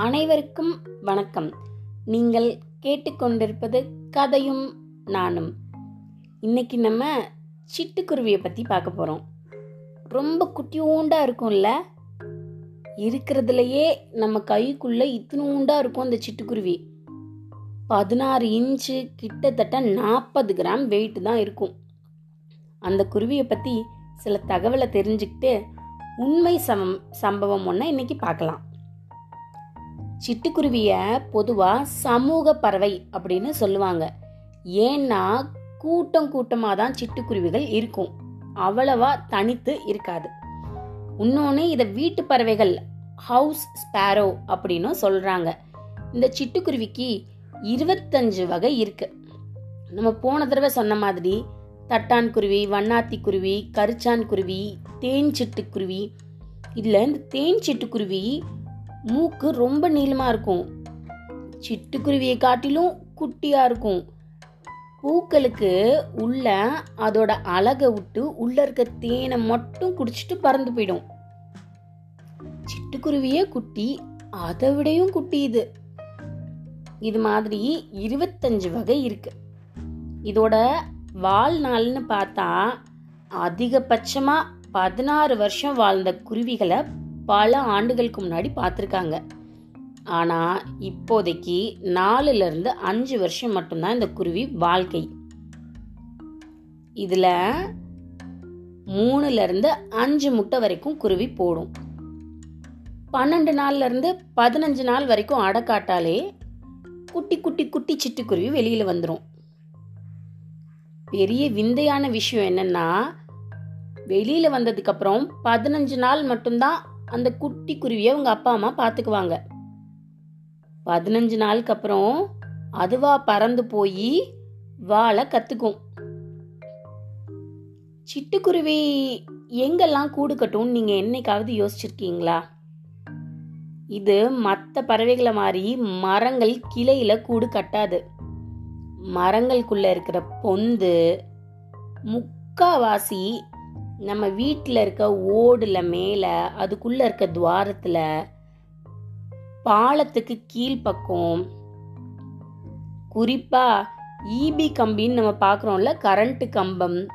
அனைவருக்கும் வணக்கம். நீங்கள் கேட்டுக்கொண்டிருப்பது கதையும் நானும். இன்னைக்கு நம்ம சிட்டுக்குருவியை பற்றி பார்க்க போகிறோம் ரொம்ப குட்டியூண்டா இருக்கும்ல? இருக்கிறதுலையே நம்ம கைக்குள்ள இத்தினூண்டா இருக்கும் அந்த சிட்டுக்குருவி. பதினாறு இன்ச்சு கிட்டத்தட்ட நாற்பது கிராம் வெயிட் தான் இருக்கும். அந்த குருவியை பற்றி சில தகவலை தெரிஞ்சுக்கிட்டு உண்மை சம் சம்பவம் ஒன்றை இன்னைக்கு பார்க்கலாம். சிட்டுக்குருவிய பொதுவா சமூக பறவை அப்படின்னு சொல்லுவாங்க. ஏன்னா கூட்டம் கூட்டமாக தான் சிட்டுக்குருவிகள் இருக்கும். அவ்வளவா தனித்து இருக்காது. இன்னொன்று இதை வீட்டு பறவைகள் ஹவுஸ் ஸ்பேரோ அப்படின்னு சொல்றாங்க. இந்த சிட்டுக்குருவிக்கு இருபத்தஞ்சு வகை இருக்கு. நம்ம போன தடவை சொன்ன மாதிரி தட்டான் குருவி வண்ணாத்தி குருவி கரிச்சான் குருவி தேன் சிட்டுக்குருவி. இதில் இந்த தேன் சிட்டுக்குருவி மூக்கு ரொம்ப நீளமாக இருக்கும். சிட்டுக்குருவியை காட்டிலும் குட்டியாக இருக்கும். பூக்களுக்கு உள்ள அதோட அழகை விட்டு உள்ள இருக்க தேனை மட்டும் குடிச்சிட்டு பறந்து போயிடும். சிட்டுக்குருவியே குட்டி அதை விடையும் குட்டி இது. இது மாதிரி இருபத்தஞ்சு வகை இருக்கு. இதோட வாழ்நாள்னு பார்த்தா அதிகபட்சமா பதினாறு வருஷம் வாழ்ந்த குருவிகளை பல ஆண்டுகளுக்கு முன்னாடி பார்த்துருக்காங்க. ஆனால் இப்போதைக்கு நாலுலேருந்து அஞ்சு வருஷம் மட்டும்தான் இந்த குருவி வாழ்க்கை. இதில் மூணுலேருந்து அஞ்சு முட்டை வரைக்கும் குருவி போடும். பன்னெண்டு நாள்லேருந்து பதினஞ்சு நாள் வரைக்கும் அடக்காட்டாலே குட்டி குட்டி குட்டி சிட்டுக்குருவி வெளியில் வந்துடும் பெரிய விந்தையான விஷயம் என்னென்னா வெளியில் வந்ததுக்கப்புறம் பதினஞ்சு நாள் மட்டும்தான் அந்த குட்டி குருவியை அவங்க அப்பா அம்மா பார்த்துக்குவாங்க. பதினஞ்சு நாளுக்கு அப்புறம் அதுவா பறந்து போய் வாழ கத்துக்கும். சிட்டுக்குருவி எங்கெல்லாம் கூடு கட்டும் நீங்க என்னைக்காவது யோசிச்சிருக்கீங்களா? இது மற்ற பறவைகளை மாதிரி மரங்கள் கிளையில கூடு கட்டாது. மரங்களுக்குள்ள இருக்கிற பொந்து முக்காவாசி நம்ம வீட்டில் இருக்க ஓடுல மேலே அதுக்குள்ளே இருக்க துவாரத்தில் பாலத்துக்கு கீழ்ப்பக்கம் குறிப்பாக ஈபி கம்பின்னு நம்ம பார்க்குறோம்ல கரண்ட்டு கம்பம்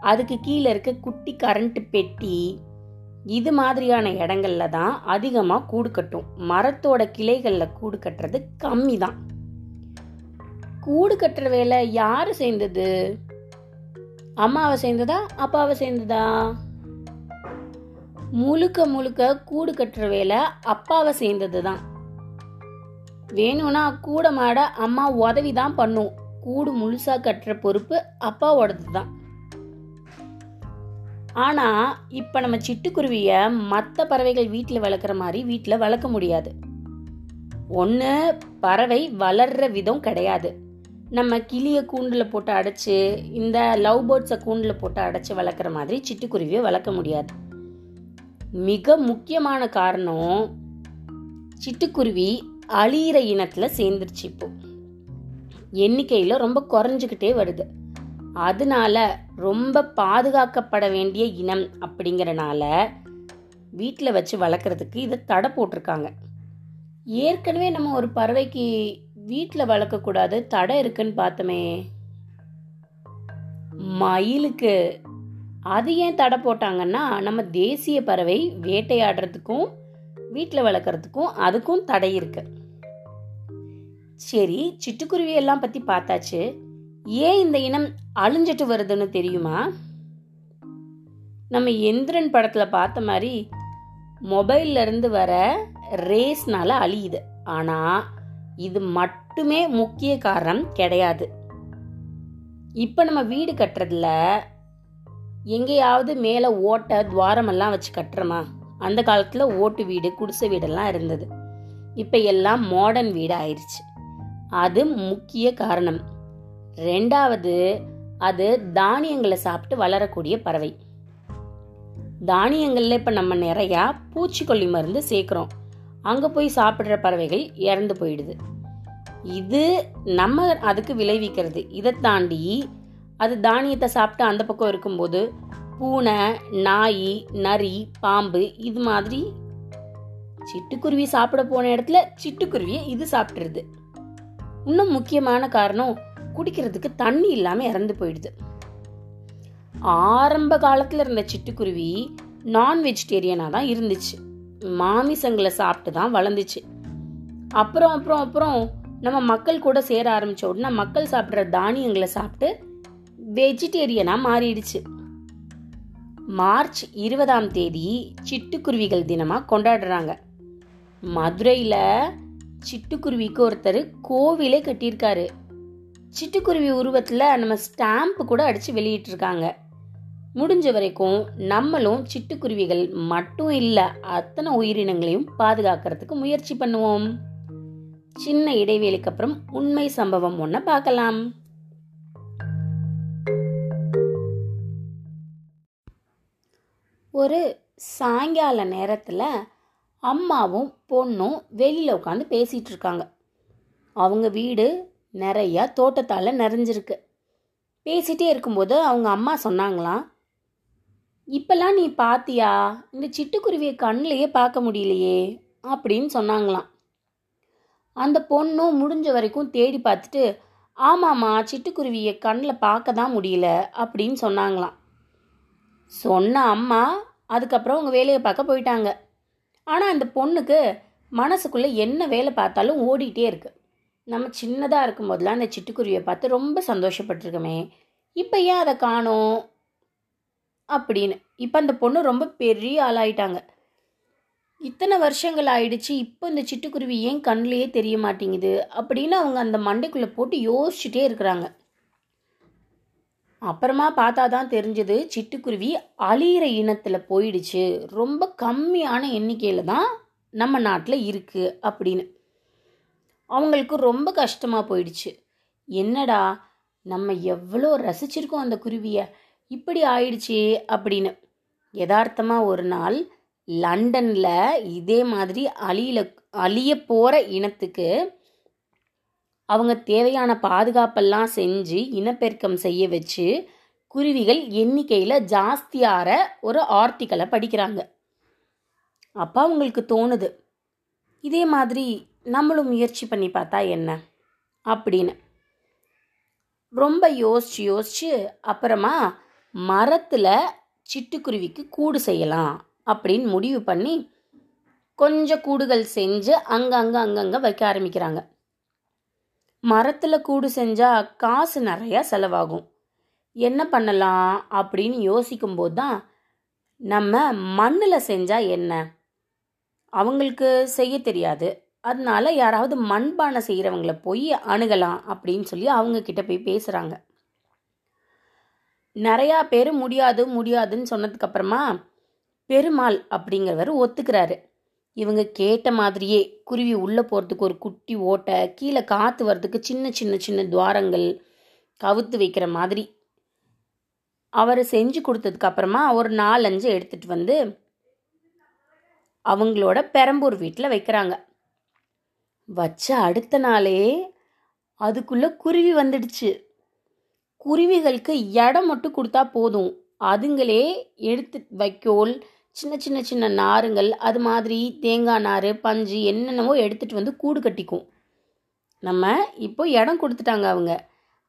அதுக்கு கீழே இருக்க குட்டி கரண்ட்டு பெட்டி இது மாதிரியான இடங்கள்ல தான் அதிகமாக கூடு கட்டும். மரத்தோட கிளைகளில் கூடு கட்டுறது கம்மி தான் கூடு கட்டுற வேலை யார் சேர்ந்தது அம்மாவை சேர்ந்ததா அப்பாவை சேர்ந்ததா? முழுக்க முழுக்க கூடு கட்டுற வேலை அப்பாவை சேர்ந்தது தான் வேணும்னா கூட மாட அம்மா உதவி தான் பண்ணும். கூடு முழுசா கட்டுற பொறுப்பு அப்பாவோடது தான் ஆனா இப்ப நம்ம சிட்டுக்குருவிய மற்ற பறவைகள் வீட்டில் வளர்க்குற மாதிரி வீட்டில் வளர்க்க முடியாது. ஒன்று பறவை வளர்ற விதம் கிடையாது. நம்ம கிளியை கூண்டில் போட்டு அடைச்சி இந்த லவ் பேர்ட்ஸை கூண்டில் போட்டு அடைச்சி வளர்க்குற மாதிரி சிட்டுக்குருவியை வளர்க்க முடியாது. மிக முக்கியமான காரணம் சிட்டுக்குருவி அழியிற இனத்தில் சேர்ந்துருச்சு இப்போ. எண்ணிக்கையில் ரொம்ப குறைஞ்சுக்கிட்டே வருது. அதனால ரொம்ப பாதுகாக்கப்பட வேண்டிய இனம் அப்படிங்கறனால வீட்டில் வச்சு வளர்க்குறதுக்கு இதை தடை போட்டிருக்காங்க. ஏற்கனவே நம்ம ஒரு பறவைக்கு வீட்டில் வளர்க்கக்கூடாது தடை இருக்குன்னு பார்த்தோமே. மயிலுக்கு அது ஏன் தடை போட்டாங்கன்னா நம்ம தேசிய பறவை வேட்டையாடுறதுக்கும் வீட்டில் வளர்க்குறதுக்கும் அதுக்கும் தடை இருக்கு. சரி சிட்டுக்குருவி எல்லாம் பற்றி பார்த்தாச்சு. ஏன் இந்த இனம் அழிஞ்சிட்டு வருதுன்னு தெரியுமா? நம்ம எந்திரன் படத்தில் பார்த்த மாதிரி மொபைல்ல இருந்து வர ரேஸ்னால அழியுது. ஆனால் இது மட்டும் மட்டுமே முக்கிய காரணம் கிடையாது. இப்போ நம்ம வீடு கட்டுறதுல எங்கேயாவது மேலே ஓட்டை துவாரமெல்லாம் வச்சு கட்டுறோமா? அந்த காலத்தில் ஓட்டு வீடு குடிசை வீடெல்லாம் இருந்தது. இப்போ எல்லாம் மாடர்ன் வீடு ஆயிடுச்சு அது முக்கிய காரணம். ரெண்டாவது அது தானியங்களை சாப்பிட்டு வளரக்கூடிய பறவை. தானியங்கள்ல இப்போ நம்ம நிறையா பூச்சிக்கொல்லி மருந்து சேர்க்குறோம். அங்கே போய் சாப்பிட்ற பறவைகள் இறந்து போயிடுது. இது நம்ம அதுக்கு விளைவிக்கிறது. இதை தாண்டி அது தானியத்தை சாப்பிட்டு அந்த பக்கம் இருக்கும்போது பூனை நாய் நரி பாம்பு இது மாதிரி சிட்டுக்குருவி சாப்பிட போன இடத்துல சிட்டுக்குருவியை இது சாப்பிட்டுருது. இன்னும் முக்கியமான காரணம் குடிக்கிறதுக்கு தண்ணி இல்லாம இறந்து போயிடுது. ஆரம்ப காலத்துல இருந்த சிட்டுக்குருவி நான் வெஜிடேரியனா தான் இருந்துச்சு. மாமிசங்களை சாப்பிட்டு தான் வளர்ந்துச்சு. அப்புறம் அப்புறம் அப்புறம் நம்ம மக்கள் கூட சேர ஆரம்பித்த உடனே மக்கள் சாப்பிட்ற தானியங்களை சாப்பிட்டு வெஜிடேரியனாக மாறிடுச்சு. மார்ச் இருபதாம் தேதி சிட்டுக்குருவிகள் தினமாக கொண்டாடுறாங்க. மதுரையில் சிட்டுக்குருவிக்கு ஒருத்தர் கோவிலே கட்டியிருக்காரு. சிட்டுக்குருவி உருவத்தில் நம்ம ஸ்டாம்ப் கூட அடித்து வெளியிட்டிருக்காங்க. முடிஞ்ச வரைக்கும் நம்மளும் சிட்டுக்குருவிகள் மட்டும் இல்லை அத்தனை உயிரினங்களையும் பாதுகாக்கிறதுக்கு முயற்சி பண்ணுவோம். சின்ன இடைவேளைக்கு அப்புறம் உண்மை சம்பவம் ஒன்ன பார்க்கலாம். ஒரு சாயங்கால நேரத்தில் அம்மாவும் பொண்ணும் வெளியில் உட்காந்து பேசிகிட்டு இருக்காங்க. அவங்க வீடு நிறைய தோட்டத்தால் நிறைஞ்சிருக்கு. பேசிட்டே இருக்கும்போது அவங்க அம்மா சொன்னாங்களாம் இப்பெல்லாம் நீ பாத்தியா? இந்த சிட்டுக்குருவியை கண்ணிலேயே பார்க்க முடியலையே அப்படின்னு சொன்னாங்களாம். அந்த பொண்ணும் முடிஞ்ச வரைக்கும் தேடி பார்த்துட்டு ஆமாம்மா சிட்டுக்குருவியை கண்ணில் பார்க்க தான் முடியல அப்படின்னு சொன்னாங்களாம். சொன்ன அம்மா அதுக்கப்புறம் அவங்க வேலையை பார்க்க போயிட்டாங்க. ஆனால் அந்த பொண்ணுக்கு மனசுக்குள்ளே என்ன வேலை பார்த்தாலும் ஓடிக்கிட்டே இருக்குது நம்ம சின்னதாக இருக்கும் போதெல்லாம் அந்த சிட்டுக்குருவியை பார்த்து ரொம்ப சந்தோஷப்பட்டிருக்கோமே இப்போ ஏன் அதை காணோம்? அப்படின்னு. இப்போ அந்த பொண்ணு ரொம்ப பெரிய ஆளாயிட்டாங்க. இத்தனை வருஷங்கள் ஆயிடுச்சு இப்போ இந்த சிட்டுக்குருவி ஏன் கண்ணிலேயே தெரிய மாட்டேங்குது அப்படின்னு அவங்க அந்த மண்டைக்குள்ளே போட்டு யோசிச்சுட்டே இருக்கிறாங்க. அப்புறமா பார்த்தா தான் தெரிஞ்சது சிட்டுக்குருவி அழியிற இனத்தில் போயிடுச்சு. ரொம்ப கம்மியான எண்ணிக்கையில் தான் நம்ம நாட்டில் இருக்குது அப்படின்னு. அவங்களுக்கு ரொம்ப கஷ்டமாக போயிடுச்சு. என்னடா நம்ம எவ்வளோ ரசிச்சிருக்கோம் அந்த குருவியை? இப்படி ஆயிடுச்சு அப்படின்னு. யதார்த்தமாக ஒரு நாள் லண்டனில் இதே மாதிரி அழியில அழிய போகிற இனத்துக்கு அவங்க தேவையான பாதுகாப்பெல்லாம் செஞ்சு இனப்பெருக்கம் செய்ய வச்சு குருவிகள் எண்ணிக்கையில் ஜாஸ்தியாகிற ஒரு ஆர்டிக்கலை படிக்கிறாங்க. அப்போ அவங்களுக்கு தோணுது இதே மாதிரி நம்மளும் முயற்சி பண்ணி பார்த்தா என்ன? அப்படின்னு. ரொம்ப யோசிச்சு யோசிச்சு அப்புறமா மரத்தில் சிட்டுக்குருவிக்கு கூடு செய்யலாம். அப்படின்னு முடிவு பண்ணி கொஞ்சம் கூடுகள் செஞ்சு அங்கங்கே அங்கங்கே வைக்க ஆரம்பிக்கிறாங்க. மரத்தில் கூடு செஞ்சால் காசு நிறையா செலவாகும். என்ன பண்ணலாம் அப்படின்னு யோசிக்கும்போது தான் நம்ம மண்ணில் செஞ்சால் என்ன? அவங்களுக்கு செய்ய தெரியாது. அதனால யாராவது மண்பானை செய்கிறவங்கள போய் அணுகலாம் அப்படின்னு சொல்லி அவங்க கிட்ட போய் பேசுகிறாங்க நிறையா பேர் முடியாது முடியாதுன்னு சொன்னதுக்கப்புறமா பெருமாள் அப்படிங்கிறவர் ஒத்துக்கிறாரு. இவங்க கேட்ட மாதிரியே குருவி உள்ளே போகிறதுக்கு ஒரு குட்டி ஓட்டை கீழே காற்று வர்றதுக்கு சின்ன சின்ன சின்ன துவாரங்கள் கவுத்து வைக்கிற மாதிரி. அவர் செஞ்சு கொடுத்ததுக்கு அப்புறமா ஒரு நாலஞ்சு எடுத்துட்டு வந்து அவங்களோட பெரம்பூர் வீட்டில் வைக்கிறாங்க. வச்ச அடுத்த நாளே அதுக்குள்ளே குருவி வந்துடுச்சு. குருவிகளுக்கு இடம் மட்டும் கொடுத்தா போதும். அதுங்களே எடுத்து வைக்கோல் சின்ன சின்ன சின்ன நாருங்கள் அது மாதிரி தேங்காய் நார் பஞ்சு என்னென்னவோ எடுத்துகிட்டு வந்து கூடு கட்டிக்கும். நம்ம இப்போ இடம் கொடுத்துட்டாங்க அவங்க.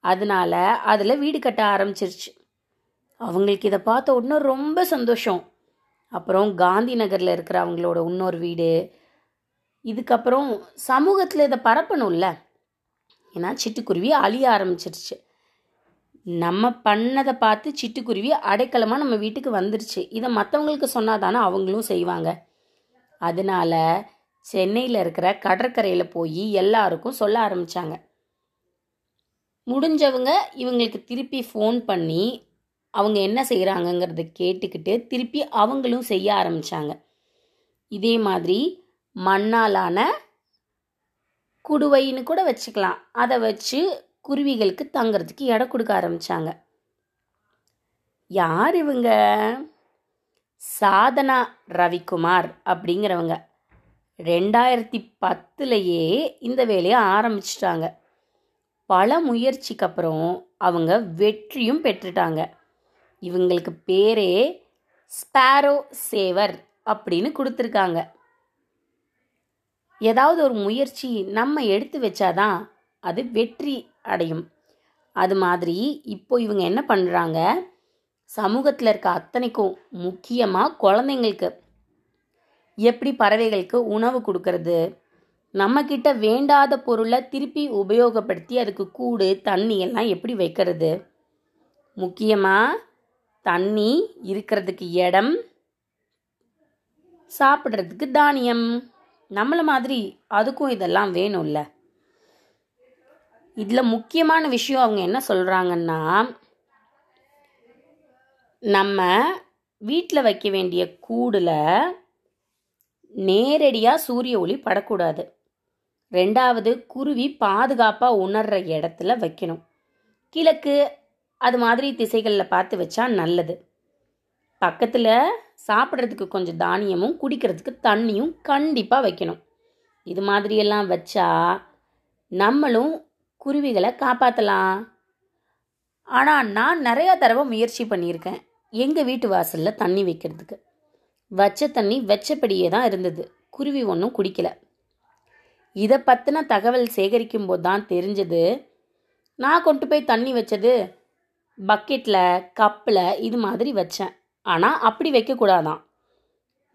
அதனால அதில் வீடு கட்ட ஆரம்பிச்சிருச்சு. அவங்களுக்கு இதை பார்த்த உடனே ரொம்ப சந்தோஷம். அப்புறம் காந்தி நகரில் இருக்கிற அவங்களோட இன்னொரு வீடு. இதுக்கப்புறம் சமூகத்தில் இதை பரப்பணும்ல. ஏன்னா சிட்டுக்குருவி அழிய ஆரம்பிச்சிருச்சு. நம்ம பண்ணதை பார்த்து சிட்டுக்குருவி அடைக்கலமாக நம்ம வீட்டுக்கு வந்துருச்சு. இதை மற்றவங்களுக்கு சொன்னால் தானே அவங்களும் செய்வாங்க. அதனால சென்னையில் இருக்கிற கடற்கரையில் போய் எல்லாருக்கும் சொல்ல ஆரம்பித்தாங்க முடிஞ்சவங்க இவங்களுக்கு திருப்பி ஃபோன் பண்ணி அவங்க என்ன செய்கிறாங்கங்கிறத கேட்டுக்கிட்டு திருப்பி அவங்களும் செய்ய ஆரம்பித்தாங்க இதே மாதிரி மண்ணாலான குடுவைன்னு கூட வச்சுக்கலாம். அதை வச்சு குருவிகளுக்கு தங்குறதுக்கு இடம் கொடுக்க ஆரம்பித்தாங்க யார் இவங்க? சாதனா ரவிக்குமார் அப்படிங்கிறவங்க. ரெண்டாயிரத்தி பத்துலேயே இந்த வேலையை ஆரம்பிச்சிட்டாங்க. பல முயற்சிக்கு அப்புறம் அவங்க வெற்றியும் பெற்றுட்டாங்க. இவங்களுக்கு பேரே ஸ்பேரோ சேவர் அப்படின்னு கொடுத்துருக்காங்க. ஏதாவது ஒரு முயற்சி நம்ம எடுத்து வச்சாதான் அது வெற்றி அடையும். அது மாதிரி இப்போ இவங்க என்ன பண்ணுறாங்க சமூகத்தில் இருக்க அத்தனைக்கும் முக்கியமாக குழந்தைங்களுக்கு எப்படி பறவைகளுக்கு உணவு கொடுக்கறது? நம்மக்கிட்ட வேண்டாத பொருளை திருப்பி உபயோகப்படுத்தி அதுக்கு கூடு தண்ணி எல்லாம் எப்படி வைக்கிறது? முக்கியமாக தண்ணி இருக்கிறதுக்கு இடம் சாப்பிட்றதுக்கு தானியம். நம்மளை மாதிரி அதுக்கும் இதெல்லாம் வேணும்ல. இதில் முக்கியமான விஷயம் அவங்க என்ன சொல்கிறாங்கன்னா நம்ம வீட்டில் வைக்க வேண்டிய கூடில் நேரடியாக சூரிய ஒளி படக்கூடாது. ரெண்டாவது குருவி பாதுகாப்பாக உணர்கிற இடத்துல வைக்கணும். கிழக்கு அது மாதிரி திசைகளில் பார்த்து வச்சா நல்லது. பக்கத்தில் சாப்பிட்றதுக்கு கொஞ்சம் தானியமும் குடிக்கிறதுக்கு தண்ணியும் கண்டிப்பாக வைக்கணும். இது மாதிரியெல்லாம் வச்சா நம்மளும் குருவிகளை காப்பாற்றலாம் ஆனால் நான் நிறையா தடவை முயற்சி பண்ணியிருக்கேன். எங்கள் வீட்டு வாசலில் தண்ணி வைக்கிறதுக்கு. வச்ச தண்ணி வச்சபடியே தான் இருந்தது. குருவி ஒன்றும் குடிக்கல. இதை பற்றின தகவல் சேகரிக்கும் போது தான் தெரிஞ்சது நான் கொண்டு போய் தண்ணி வச்சது பக்கெட்டில் கப்பில் இது மாதிரி வச்சேன். ஆனால் அப்படி வைக்கக்கூடாதான்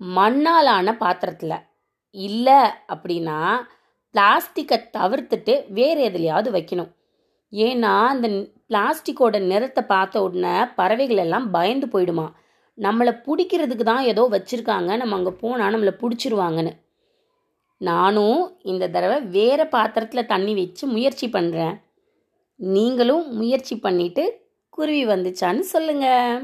மண்ணாலான பாத்திரத்தில். இல்லை அப்படின்னா பிளாஸ்டிக்கை தவிர்த்துட்டு வேறு எதுலையாவது வைக்கணும். ஏன்னா அந்த பிளாஸ்டிக்கோட நிறத்தை பார்த்த உடனே பறவைகள் எல்லாம் பயந்து போயிடுமா? நம்மளை பிடிக்கிறதுக்கு தான் ஏதோ வச்சுருக்காங்க. நம்ம அங்கே போனால் நம்மளை பிடிச்சிருவாங்கன்னு. நானும் இந்த தடவை வேறு பாத்திரத்தில் தண்ணி வச்சு முயற்சி பண்ணுறேன் நீங்களும் முயற்சி பண்ணிவிட்டு குருவி வந்துச்சான்னு சொல்லுங்கள்